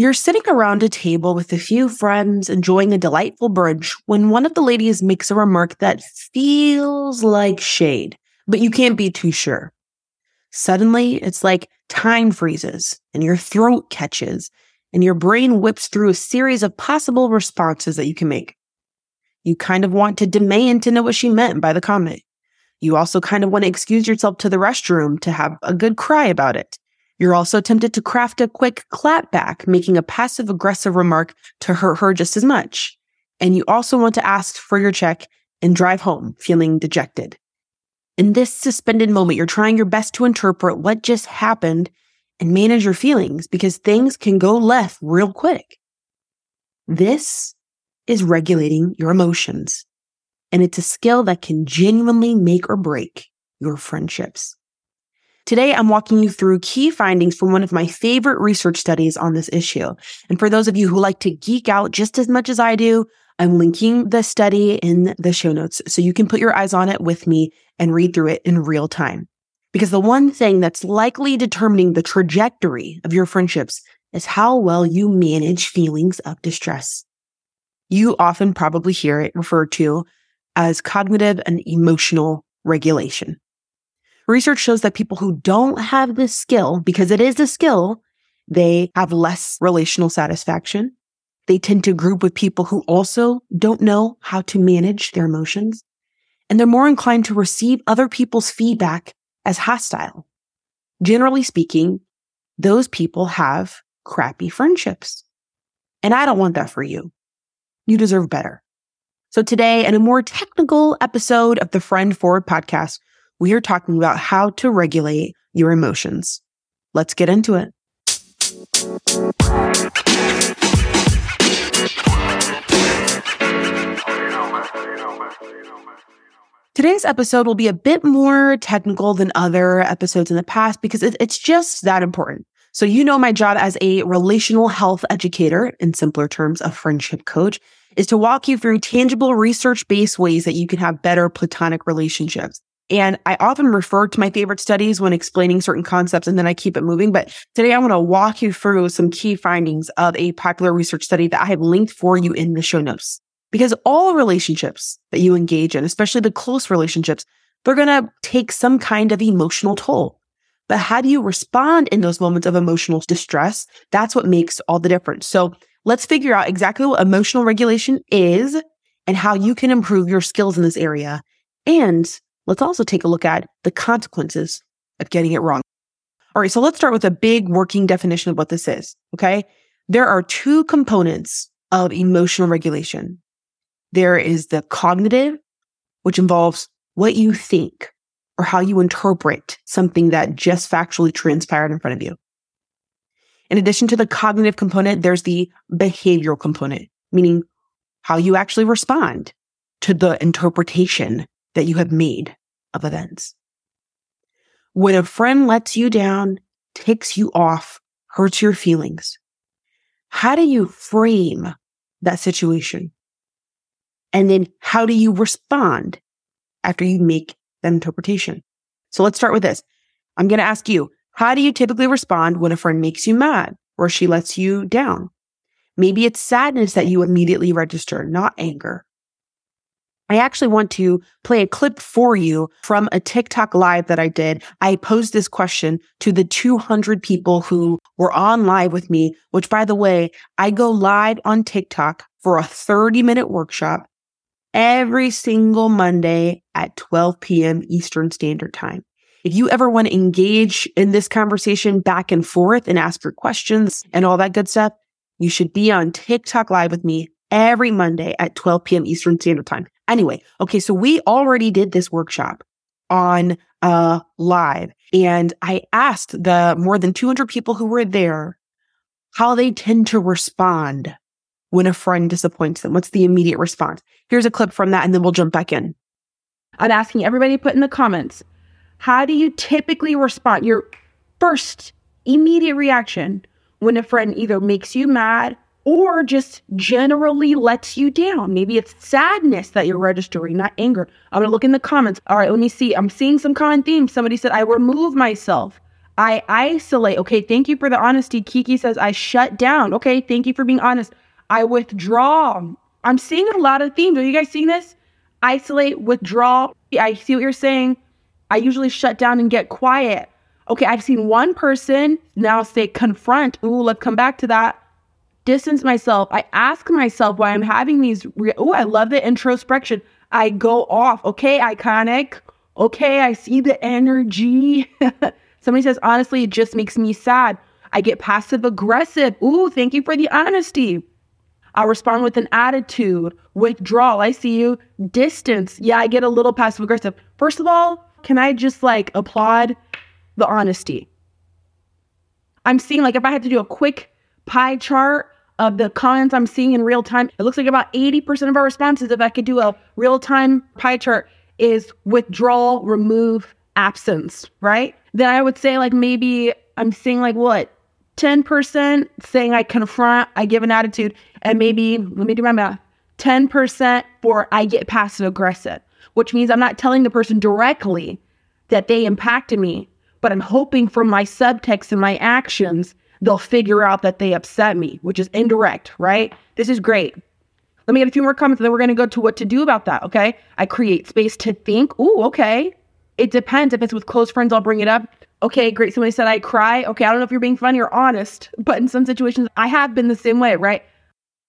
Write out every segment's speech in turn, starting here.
You're sitting around a table with a few friends enjoying a delightful brunch when one of the ladies makes a remark that feels like shade, but you can't be too sure. Suddenly, it's like time freezes and your throat catches and your brain whips through a series of possible responses that you can make. You kind of want to demand to know what she meant by the comment. You also kind of want to excuse yourself to the restroom to have a good cry about it. You're also tempted to craft a quick clapback, making a passive aggressive remark to hurt her just as much. And you also want to ask for your check and drive home feeling dejected. In this suspended moment, you're trying your best to interpret what just happened and manage your feelings because things can go left real quick. This is regulating your emotions. And it's a skill that can genuinely make or break your friendships. Today, I'm walking you through key findings from one of my favorite research studies on this issue. And for those of you who like to geek out just as much as I do, I'm linking the study in the show notes so you can put your eyes on it with me and read through it in real time. Because the one thing that's likely determining the trajectory of your friendships is how well you manage feelings of distress. You often probably hear it referred to as cognitive and emotional regulation. Research shows that people who don't have this skill, because it is a skill, they have less relational satisfaction. They tend to group with people who also don't know how to manage their emotions. And they're more inclined to receive other people's feedback as hostile. Generally speaking, those people have crappy friendships. And I don't want that for you. You deserve better. So today, in a more technical episode of the Friend Forward podcast, we are talking about how to regulate your emotions. Let's get into it. Today's episode will be a bit more technical than other episodes in the past because it's just that important. So, you know, my job as a relational health educator, in simpler terms, a friendship coach, is to walk you through tangible research based ways that you can have better platonic relationships. And I often refer to my favorite studies when explaining certain concepts and then I keep it moving. But today I want to walk you through some key findings of a popular research study that I have linked for you in the show notes. Because all relationships that you engage in, especially the close relationships, they're going to take some kind of emotional toll. But how do you respond in those moments of emotional distress? That's what makes all the difference. So let's figure out exactly what emotional regulation is and how you can improve your skills in this area and let's also take a look at the consequences of getting it wrong. All right, so let's start with a big working definition of what this is. Okay. There are two components of emotional regulation. There is the cognitive, which involves what you think or how you interpret something that just factually transpired in front of you. In addition to the cognitive component, there's the behavioral component, meaning how you actually respond to the interpretation that you have made of events. When a friend lets you down, takes you off, hurts your feelings, how do you frame that situation? And then how do you respond after you make that interpretation? So let's start with this. I'm going to ask you, how do you typically respond when a friend makes you mad or she lets you down? Maybe it's sadness that you immediately register, not anger. I actually want to play a clip for you from a TikTok live that I did. I posed this question to the 200 people who were on live with me, which by the way, I go live on TikTok for a 30 minute workshop every single Monday at 12 p.m. Eastern Standard Time. If you ever want to engage in this conversation back and forth and ask your questions and all that good stuff, you should be on TikTok live with me every Monday at 12 p.m. Eastern Standard Time. Anyway, okay, so we already did this workshop on uh live and I asked the more than 200 people who were there how they tend to respond when a friend disappoints them. What's the immediate response? Here's a clip from that and then we'll jump back in. I'm asking everybody to put in the comments, how do you typically respond? Your first immediate reaction when a friend either makes you mad or just generally lets you down. Maybe it's sadness that you're registering, not anger. I'm gonna look in the comments. All right, let me see. I'm seeing some common themes. Somebody said, I remove myself. I isolate. Okay, thank you for the honesty. Kiki says, I shut down. Okay, thank you for being honest. I withdraw. I'm seeing a lot of themes. Are you guys seeing this? Isolate, withdraw. I see what you're saying. I usually shut down and get quiet. Okay, I've seen one person now say confront. Ooh, let's come back to that. Distance myself. I ask myself why I'm having these. Re- oh, I love the introspection. I go off. Okay, iconic. Okay, I see the energy. Somebody says, honestly, it just makes me sad. I get passive aggressive. Ooh, thank you for the honesty. I'll respond with an attitude, withdrawal. I see you. Distance. Yeah, I get a little passive aggressive. First of all, can I just like applaud the honesty? I'm seeing like if I had to do a quick pie chart of the comments I'm seeing in real time, it looks like about 80% of our responses, if I could do a real time pie chart, is withdrawal, remove, absence, right? Then I would say like maybe I'm seeing like what 10% saying I confront, I give an attitude, and maybe, let me do my math, 10% for I get passive aggressive, which means I'm not telling the person directly that they impacted me, but I'm hoping from my subtext and my actions, they'll figure out that they upset me, which is indirect, right? This is great. Let me get a few more comments, and then we're going to go to what to do about that, okay? I create space to think. Ooh, okay. It depends. If it's with close friends, I'll bring it up. Okay, great. Somebody said I cry. Okay, I don't know if you're being funny or honest, but in some situations, I have been the same way, right?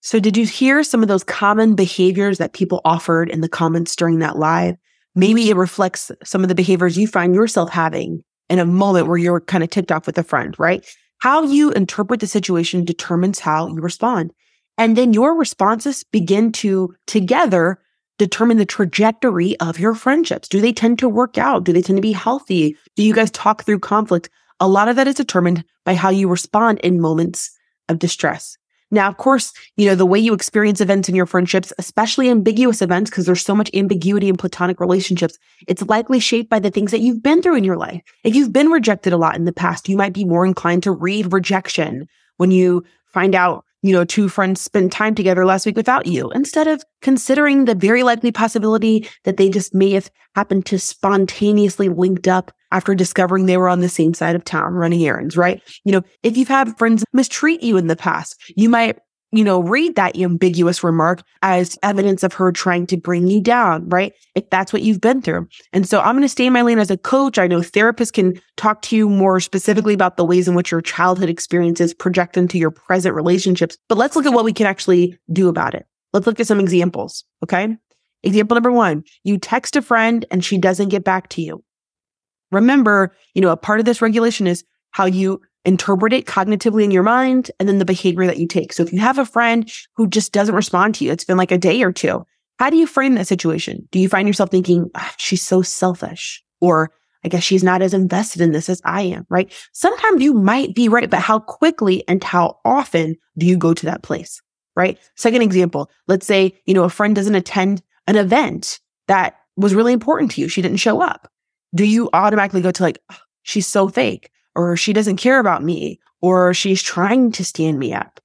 So, did you hear some of those common behaviors that people offered in the comments during that live? Maybe it reflects some of the behaviors you find yourself having in a moment where you're kind of tipped off with a friend, right? How you interpret the situation determines how you respond. And then your responses begin to together determine the trajectory of your friendships. Do they tend to work out? Do they tend to be healthy? Do you guys talk through conflict? A lot of that is determined by how you respond in moments of distress. Now, of course, you know, the way you experience events in your friendships, especially ambiguous events, because there's so much ambiguity in platonic relationships, it's likely shaped by the things that you've been through in your life. If you've been rejected a lot in the past, you might be more inclined to read rejection when you find out you know, two friends spent time together last week without you instead of considering the very likely possibility that they just may have happened to spontaneously linked up after discovering they were on the same side of town running errands, right? You know, if you've had friends mistreat you in the past, you might you know, read that ambiguous remark as evidence of her trying to bring you down, right? If that's what you've been through. And so I'm going to stay in my lane as a coach. I know therapists can talk to you more specifically about the ways in which your childhood experiences project into your present relationships. But let's look at what we can actually do about it. Let's look at some examples. Okay. Example number one, you text a friend and she doesn't get back to you. Remember, you know, a part of this regulation is how you interpret it cognitively in your mind and then the behavior that you take. So if you have a friend who just doesn't respond to you, it's been like a day or two. How do you frame that situation? Do you find yourself thinking, ah, she's so selfish or I guess she's not as invested in this as I am, right? Sometimes you might be right, but how quickly and how often do you go to that place, right? Second example, let's say, you know, a friend doesn't attend an event that was really important to you. She didn't show up. Do you automatically go to like, oh, she's so fake? Or she doesn't care about me, or she's trying to stand me up,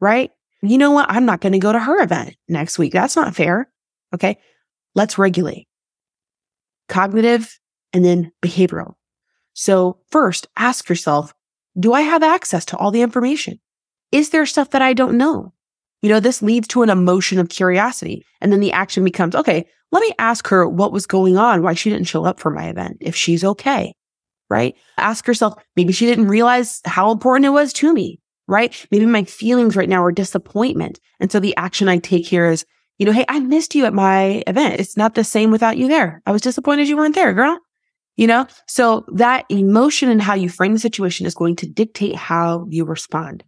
right? You know what? I'm not going to go to her event next week. That's not fair. Okay. Let's regulate cognitive and then behavioral. So first ask yourself, do I have access to all the information? Is there stuff that I don't know? You know, this leads to an emotion of curiosity. And then the action becomes, okay, let me ask her what was going on, why she didn't show up for my event, if she's okay right? Ask yourself, maybe she didn't realize how important it was to me, right? Maybe my feelings right now are disappointment. And so the action I take here is, you know, hey, I missed you at my event. It's not the same without you there. I was disappointed you weren't there, girl. You know, so that emotion and how you frame the situation is going to dictate how you respond.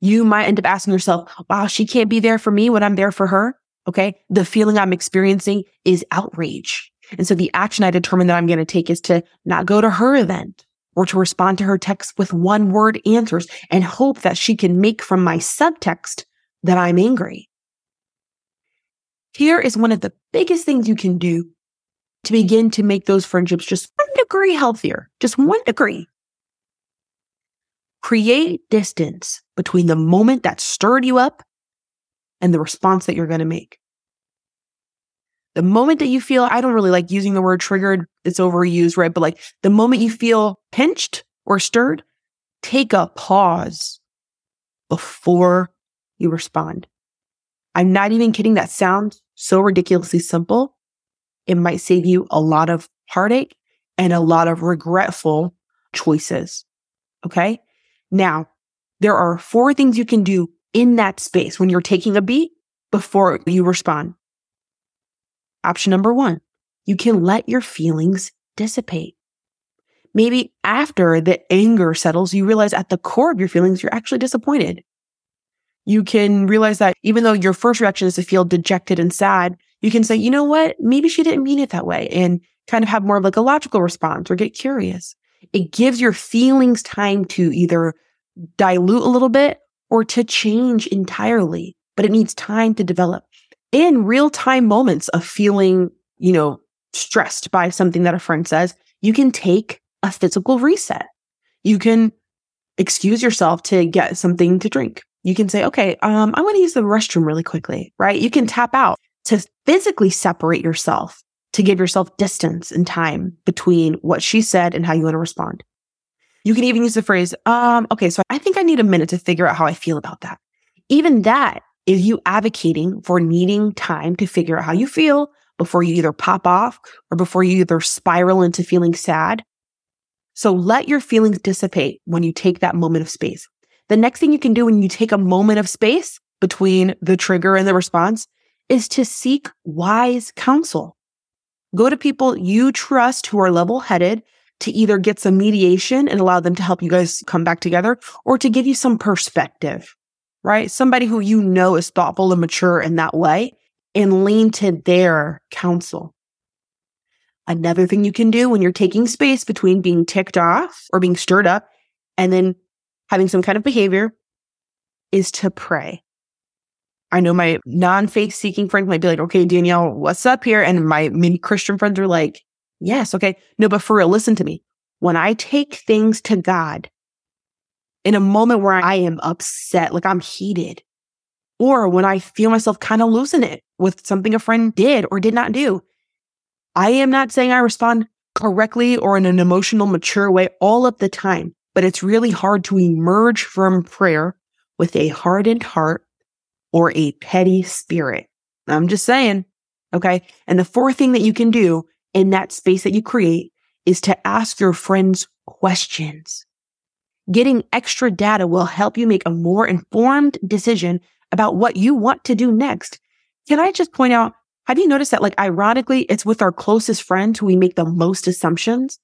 You might end up asking yourself, wow, she can't be there for me when I'm there for her. Okay. The feeling I'm experiencing is outrage. And so the action I determine that I'm going to take is to not go to her event or to respond to her text with one word answers and hope that she can make from my subtext that I'm angry. Here is one of the biggest things you can do to begin to make those friendships just one degree healthier, just one degree. Create distance between the moment that stirred you up and the response that you're going to make. The moment that you feel, I don't really like using the word triggered, it's overused, right? But like the moment you feel pinched or stirred, take a pause before you respond. I'm not even kidding. That sounds so ridiculously simple. It might save you a lot of heartache and a lot of regretful choices. Okay. Now, there are four things you can do in that space when you're taking a beat before you respond. Option number one, you can let your feelings dissipate. Maybe after the anger settles, you realize at the core of your feelings, you're actually disappointed. You can realize that even though your first reaction is to feel dejected and sad, you can say, you know what? Maybe she didn't mean it that way and kind of have more of like a logical response or get curious. It gives your feelings time to either dilute a little bit or to change entirely, but it needs time to develop. In real time moments of feeling, you know, stressed by something that a friend says, you can take a physical reset. You can excuse yourself to get something to drink. You can say, okay, um, I want to use the restroom really quickly, right? You can tap out to physically separate yourself to give yourself distance and time between what she said and how you want to respond. You can even use the phrase, um, okay, so I think I need a minute to figure out how I feel about that. Even that is you advocating for needing time to figure out how you feel before you either pop off or before you either spiral into feeling sad. So let your feelings dissipate when you take that moment of space. The next thing you can do when you take a moment of space between the trigger and the response is to seek wise counsel. Go to people you trust who are level headed to either get some mediation and allow them to help you guys come back together or to give you some perspective, right? Somebody who you know is thoughtful and mature in that way and lean to their counsel. Another thing you can do when you're taking space between being ticked off or being stirred up and then having some kind of behavior is to pray. I know my non-faith seeking friends might be like, okay, Danielle, what's up here? And my many Christian friends are like, yes, okay. No, but for real, listen to me. When I take things to God in a moment where I am upset, like I'm heated, or when I feel myself kind of losing it with something a friend did or did not do, I am not saying I respond correctly or in an emotional, mature way all of the time, but it's really hard to emerge from prayer with a hardened heart or a petty spirit. I'm just saying. Okay. And the fourth thing that you can do in that space that you create is to ask your friends questions. Getting extra data will help you make a more informed decision about what you want to do next. Can I just point out, have you noticed that like ironically, it's with our closest friends who we make the most assumptions?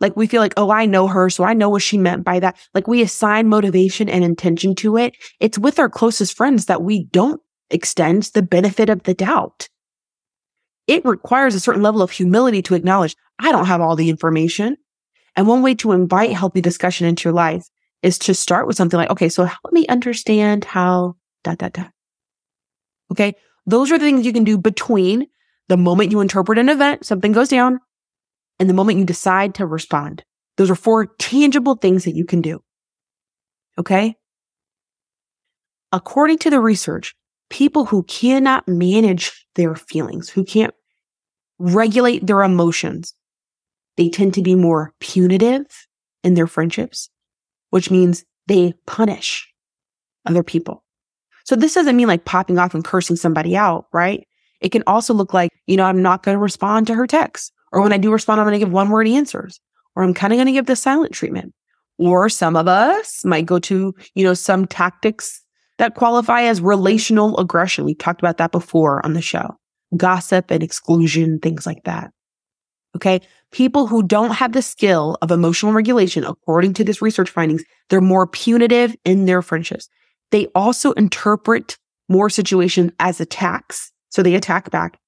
Like we feel like, oh, I know her. So I know what she meant by that. Like we assign motivation and intention to it. It's with our closest friends that we don't extend the benefit of the doubt. It requires a certain level of humility to acknowledge I don't have all the information. And one way to invite healthy discussion into your life is to start with something like, okay, so help me understand how dot, dot, dot. Okay. Those are the things you can do between the moment you interpret an event, something goes down, and the moment you decide to respond. Those are four tangible things that you can do. Okay. According to the research, people who cannot manage their feelings, who can't regulate their emotions, they tend to be more punitive in their friendships, which means they punish other people. So this doesn't mean like popping off and cursing somebody out, right? It can also look like, you know, I'm not going to respond to her text. Or when I do respond, I'm going to give one word answers. Or I'm kind of going to give the silent treatment. Or some of us might go to, you know, some tactics that qualify as relational aggression. We talked about that before on the show. Gossip and exclusion, things like that. Okay. People who don't have the skill of emotional regulation, according to this research findings, they're more punitive in their friendships. They also interpret more situations as attacks. So they attack back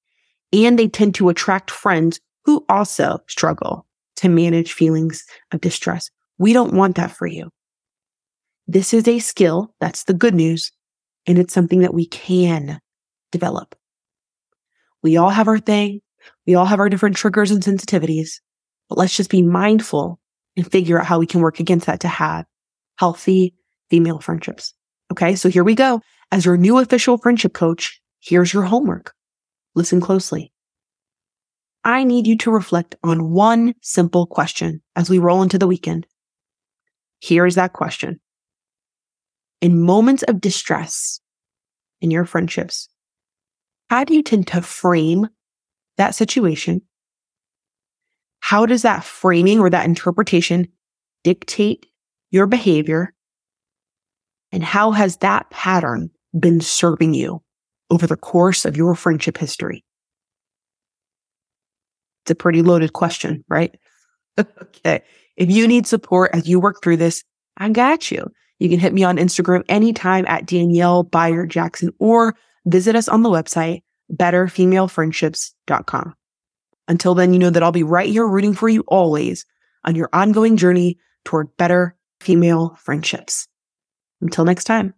and they tend to attract friends who also struggle to manage feelings of distress. We don't want that for you. This is a skill. That's the good news. And it's something that we can develop. We all have our thing. We all have our different triggers and sensitivities, but let's just be mindful and figure out how we can work against that to have healthy female friendships. Okay. So here we go. As your new official friendship coach, here's your homework. Listen closely. I need you to reflect on one simple question as we roll into the weekend. Here is that question. In moments of distress in your friendships, how do you tend to frame that situation? How does that framing or that interpretation dictate your behavior? And how has that pattern been serving you over the course of your friendship history? It's a pretty loaded question, right? okay. If you need support as you work through this, I got you. You can hit me on Instagram anytime at Danielle Bayard Jackson or visit us on the website, betterfemalefriendships.com. Until then, you know that I'll be right here rooting for you always on your ongoing journey toward better female friendships. Until next time.